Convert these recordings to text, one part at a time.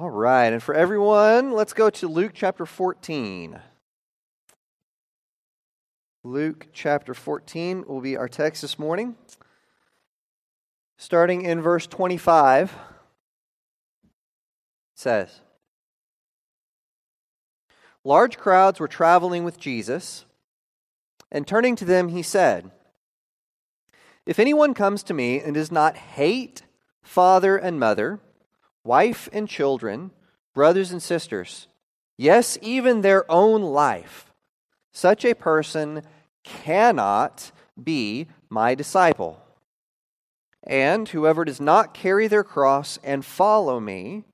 All right, and for everyone, let's go to Luke chapter 14. Luke chapter 14 will be our text this morning. Starting in verse 25, says Large crowds were traveling with Jesus, and turning to them, he said, If anyone comes to me and does not hate father and mother, wife and children, brothers and sisters, yes, even their own life, such a person cannot be my disciple. And whoever does not carry their cross and follow me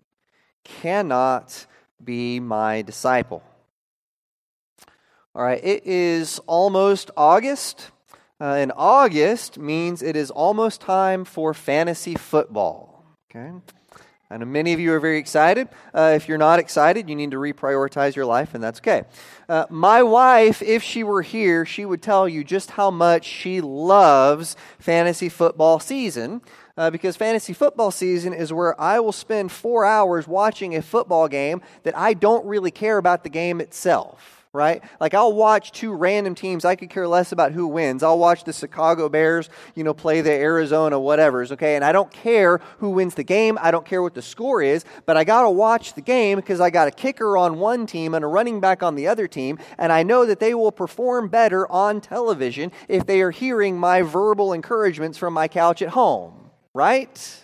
cannot be my disciple. All right, it is almost August. Uh, and August means it is almost time for fantasy football. Okay? I know many of you are very excited. Uh, if you're not excited, you need to reprioritize your life, and that's okay. Uh, my wife, if she were here, she would tell you just how much she loves fantasy football season. Uh, because fantasy football season is where I will spend four hours watching a football game that I don't really care about the game itself right? Like I'll watch two random teams. I could care less about who wins. I'll watch the Chicago Bears, you know, play the Arizona whatever's, okay? And I don't care who wins the game. I don't care what the score is, but I got to watch the game because I got a kicker on one team and a running back on the other team, and I know that they will perform better on television if they are hearing my verbal encouragements from my couch at home, right?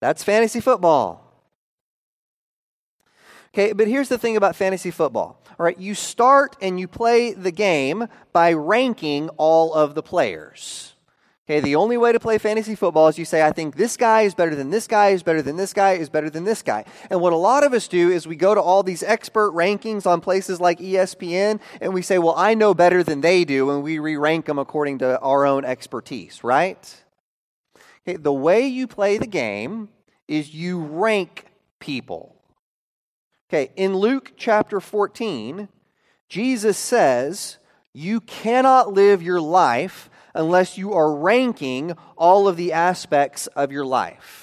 That's fantasy football. Okay, but here's the thing about fantasy football. All right, you start and you play the game by ranking all of the players. Okay, the only way to play fantasy football is you say, I think this guy is better than this guy, is better than this guy, is better than this guy. And what a lot of us do is we go to all these expert rankings on places like ESPN and we say, well, I know better than they do, and we re rank them according to our own expertise, right? Okay, the way you play the game is you rank people. Okay, in Luke chapter 14, Jesus says, You cannot live your life unless you are ranking all of the aspects of your life.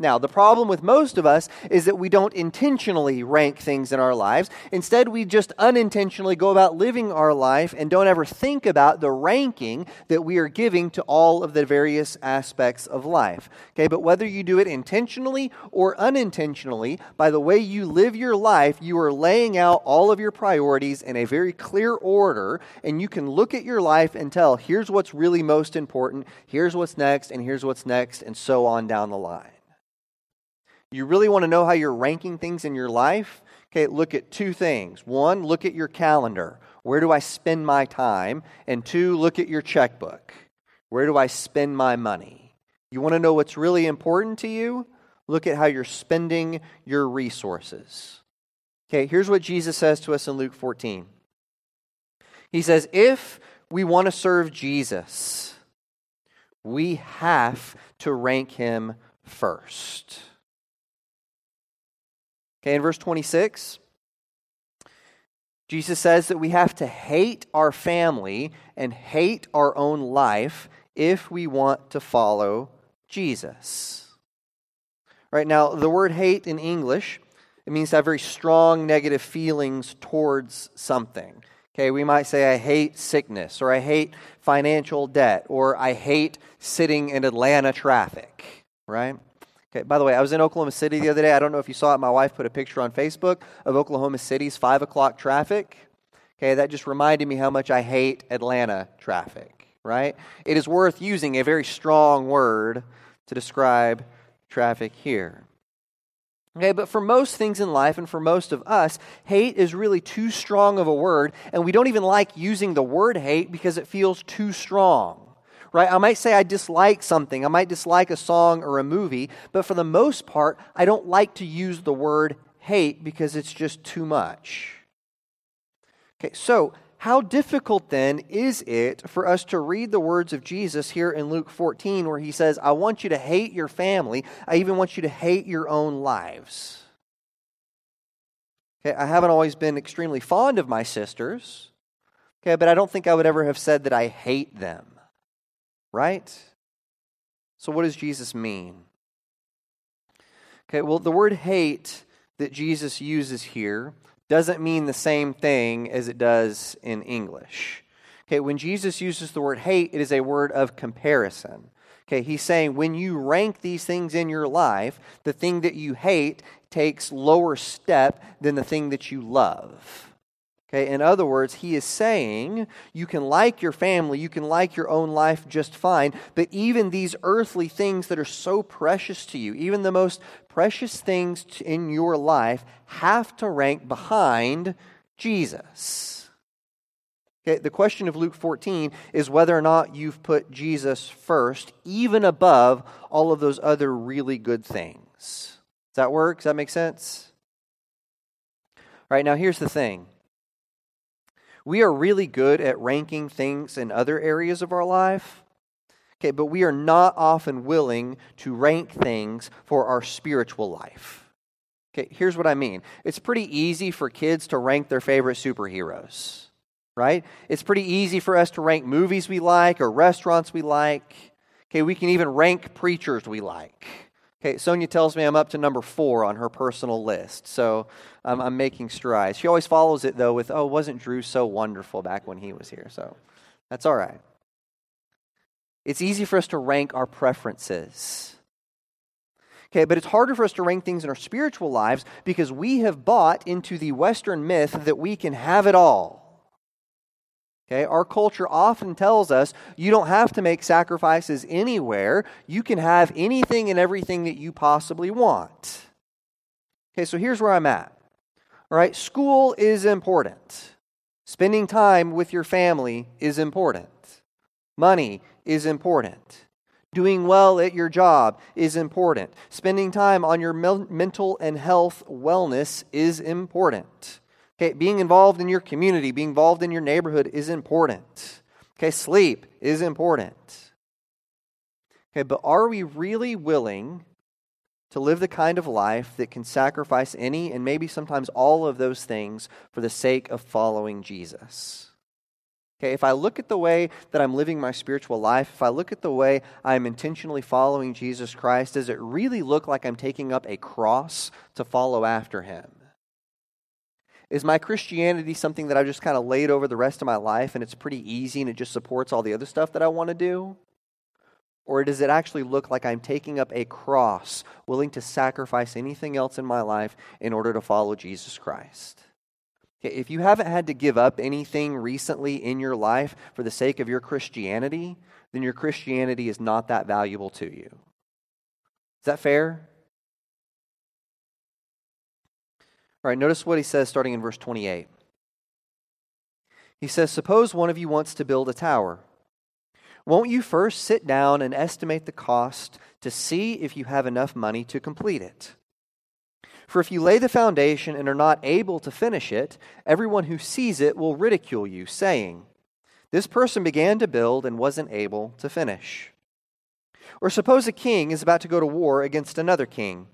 Now, the problem with most of us is that we don't intentionally rank things in our lives. Instead, we just unintentionally go about living our life and don't ever think about the ranking that we are giving to all of the various aspects of life. Okay, but whether you do it intentionally or unintentionally, by the way you live your life, you are laying out all of your priorities in a very clear order, and you can look at your life and tell here's what's really most important, here's what's next, and here's what's next, and so on down the line. You really want to know how you're ranking things in your life? Okay, look at two things. One, look at your calendar. Where do I spend my time? And two, look at your checkbook. Where do I spend my money? You want to know what's really important to you? Look at how you're spending your resources. Okay, here's what Jesus says to us in Luke 14. He says, If we want to serve Jesus, we have to rank him first. Okay, in verse 26, Jesus says that we have to hate our family and hate our own life if we want to follow Jesus. Right now, the word hate in English, it means to have very strong negative feelings towards something. Okay, we might say, I hate sickness, or I hate financial debt, or I hate sitting in Atlanta traffic, right? Okay, by the way, I was in Oklahoma City the other day. I don't know if you saw it. My wife put a picture on Facebook of Oklahoma City's 5 o'clock traffic. Okay, that just reminded me how much I hate Atlanta traffic, right? It is worth using a very strong word to describe traffic here. Okay, but for most things in life and for most of us, hate is really too strong of a word, and we don't even like using the word hate because it feels too strong right? I might say I dislike something. I might dislike a song or a movie, but for the most part, I don't like to use the word hate because it's just too much. Okay, so how difficult then is it for us to read the words of Jesus here in Luke 14 where he says, I want you to hate your family. I even want you to hate your own lives. Okay, I haven't always been extremely fond of my sisters. Okay, but I don't think I would ever have said that I hate them right? So, what does Jesus mean? Okay, well, the word hate that Jesus uses here doesn't mean the same thing as it does in English. Okay, when Jesus uses the word hate, it is a word of comparison. Okay, he's saying when you rank these things in your life, the thing that you hate takes lower step than the thing that you love. Okay, in other words, he is saying you can like your family, you can like your own life just fine, but even these earthly things that are so precious to you, even the most precious things in your life, have to rank behind Jesus. Okay, the question of Luke 14 is whether or not you've put Jesus first, even above all of those other really good things. Does that work? Does that make sense? All right, now here's the thing we are really good at ranking things in other areas of our life. Okay, but we are not often willing to rank things for our spiritual life. Okay, here's what I mean. It's pretty easy for kids to rank their favorite superheroes, right? It's pretty easy for us to rank movies we like or restaurants we like. Okay, we can even rank preachers we like. Okay, Sonia tells me I'm up to number four on her personal list, so um, I'm making strides. She always follows it, though, with, oh, wasn't Drew so wonderful back when he was here? So that's all right. It's easy for us to rank our preferences. Okay, but it's harder for us to rank things in our spiritual lives because we have bought into the Western myth that we can have it all. Okay, our culture often tells us you don't have to make sacrifices anywhere. You can have anything and everything that you possibly want. Okay, so here's where I'm at. All right, school is important. Spending time with your family is important. Money is important. Doing well at your job is important. Spending time on your mental and health wellness is important. Okay, being involved in your community, being involved in your neighborhood is important. Okay, sleep is important. Okay, but are we really willing to live the kind of life that can sacrifice any and maybe sometimes all of those things for the sake of following Jesus? Okay, if I look at the way that I'm living my spiritual life, if I look at the way I'm intentionally following Jesus Christ, does it really look like I'm taking up a cross to follow after him? Is my Christianity something that I've just kind of laid over the rest of my life and it's pretty easy and it just supports all the other stuff that I want to do? Or does it actually look like I'm taking up a cross, willing to sacrifice anything else in my life in order to follow Jesus Christ? If you haven't had to give up anything recently in your life for the sake of your Christianity, then your Christianity is not that valuable to you. Is that fair? All right, notice what he says starting in verse 28. He says, Suppose one of you wants to build a tower. Won't you first sit down and estimate the cost to see if you have enough money to complete it? For if you lay the foundation and are not able to finish it, everyone who sees it will ridicule you, saying, This person began to build and wasn't able to finish. Or suppose a king is about to go to war against another king.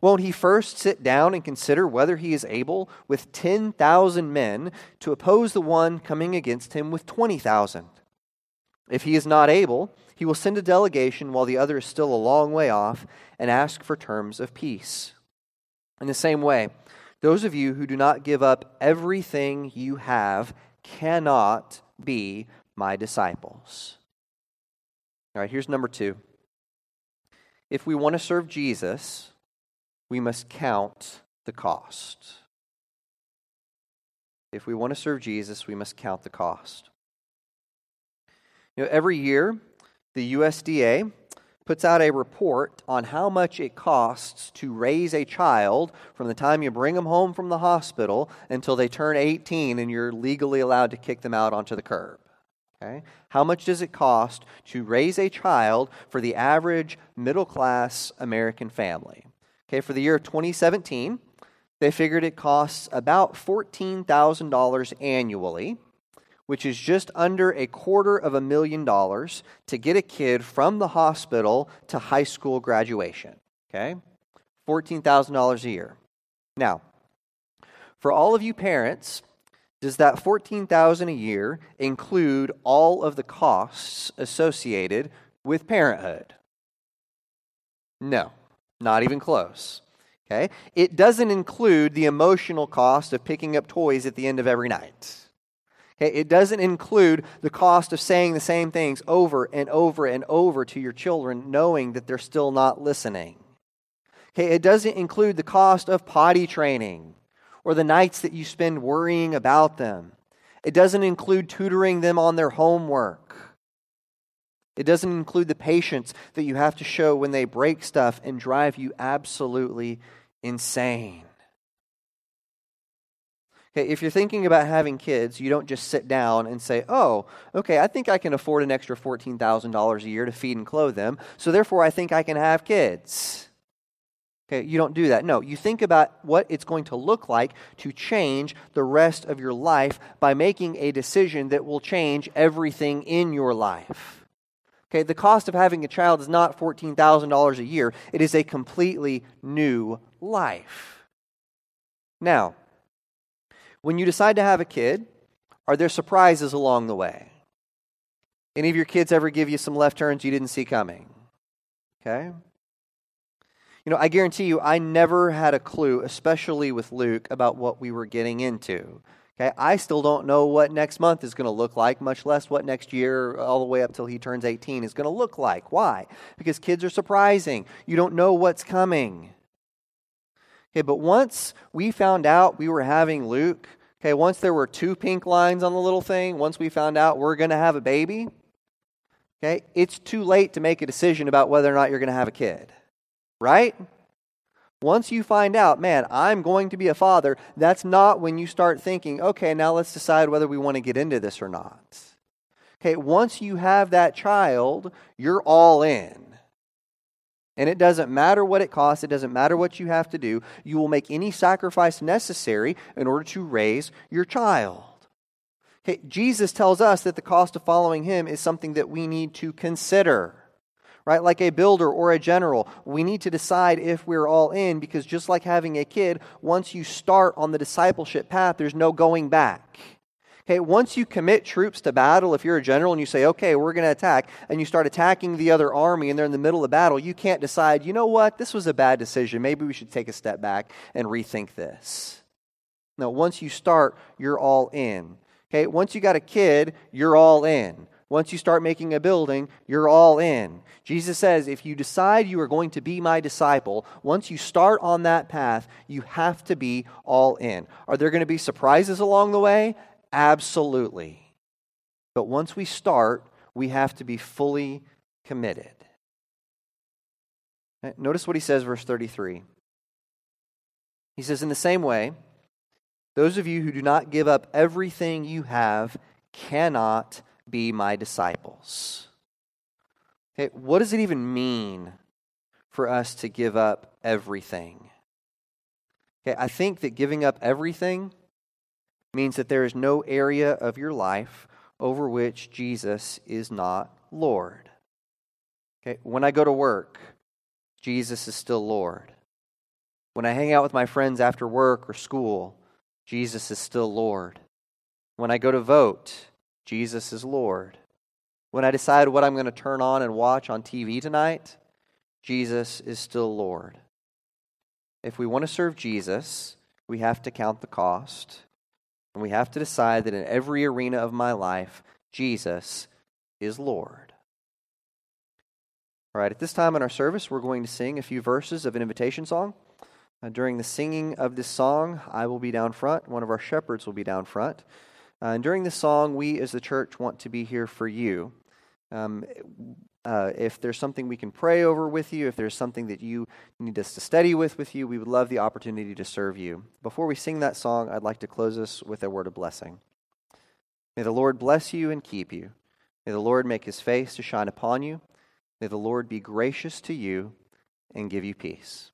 Won't he first sit down and consider whether he is able, with 10,000 men, to oppose the one coming against him with 20,000? If he is not able, he will send a delegation while the other is still a long way off and ask for terms of peace. In the same way, those of you who do not give up everything you have cannot be my disciples. All right, here's number two. If we want to serve Jesus, we must count the cost. If we want to serve Jesus, we must count the cost. You know, every year, the USDA puts out a report on how much it costs to raise a child from the time you bring them home from the hospital until they turn 18 and you're legally allowed to kick them out onto the curb. Okay? How much does it cost to raise a child for the average middle class American family? Okay, for the year of 2017, they figured it costs about $14,000 annually, which is just under a quarter of a million dollars to get a kid from the hospital to high school graduation. Okay? $14,000 a year. Now, for all of you parents, does that 14,000 a year include all of the costs associated with parenthood? No. Not even close. Okay? It doesn't include the emotional cost of picking up toys at the end of every night. Okay? It doesn't include the cost of saying the same things over and over and over to your children, knowing that they're still not listening. Okay? It doesn't include the cost of potty training or the nights that you spend worrying about them. It doesn't include tutoring them on their homework. It doesn't include the patience that you have to show when they break stuff and drive you absolutely insane. Okay, if you're thinking about having kids, you don't just sit down and say, oh, okay, I think I can afford an extra $14,000 a year to feed and clothe them, so therefore I think I can have kids. Okay, you don't do that. No, you think about what it's going to look like to change the rest of your life by making a decision that will change everything in your life. Okay, the cost of having a child is not $14,000 a year, it is a completely new life. Now, when you decide to have a kid, are there surprises along the way? Any of your kids ever give you some left turns you didn't see coming? Okay? You know, I guarantee you, I never had a clue, especially with Luke, about what we were getting into. Okay, I still don't know what next month is going to look like, much less what next year, all the way up till he turns 18, is going to look like. Why? Because kids are surprising. You don't know what's coming. Okay, but once we found out we were having Luke, okay, once there were two pink lines on the little thing, once we found out we're going to have a baby, okay, it's too late to make a decision about whether or not you're going to have a kid. Right? Once you find out, man, I'm going to be a father, that's not when you start thinking, okay, now let's decide whether we want to get into this or not. Okay, once you have that child, you're all in. And it doesn't matter what it costs, it doesn't matter what you have to do. You will make any sacrifice necessary in order to raise your child. Okay, Jesus tells us that the cost of following him is something that we need to consider right? Like a builder or a general, we need to decide if we're all in because just like having a kid, once you start on the discipleship path, there's no going back. Okay, once you commit troops to battle, if you're a general and you say, okay, we're going to attack, and you start attacking the other army and they're in the middle of battle, you can't decide, you know what, this was a bad decision. Maybe we should take a step back and rethink this. No, once you start, you're all in. Okay, once you got a kid, you're all in. Once you start making a building, you're all in. Jesus says, if you decide you are going to be my disciple, once you start on that path, you have to be all in. Are there going to be surprises along the way? Absolutely. But once we start, we have to be fully committed. Eh, notice what he says, verse 33. He says, In the same way, those of you who do not give up everything you have cannot be my disciples. Okay, what does it even mean for us to give up everything? Okay, I think that giving up everything means that there is no area of your life over which Jesus is not Lord. Okay, when I go to work, Jesus is still Lord. When I hang out with my friends after work or school, Jesus is still Lord. When I go to vote, Jesus is Lord. When I decide what I'm going to turn on and watch on TV tonight, Jesus is still Lord. If we want to serve Jesus, we have to count the cost. And we have to decide that in every arena of my life, Jesus is Lord. All right, at this time in our service, we're going to sing a few verses of an invitation song. Uh, during the singing of this song, I will be down front. One of our shepherds will be down front. Uh, and during this song, we as the church want to be here for you. Um, uh, if there's something we can pray over with you, if there's something that you need us to study with with you, we would love the opportunity to serve you. Before we sing that song, I'd like to close us with a word of blessing. May the Lord bless you and keep you. May the Lord make his face to shine upon you. May the Lord be gracious to you and give you peace.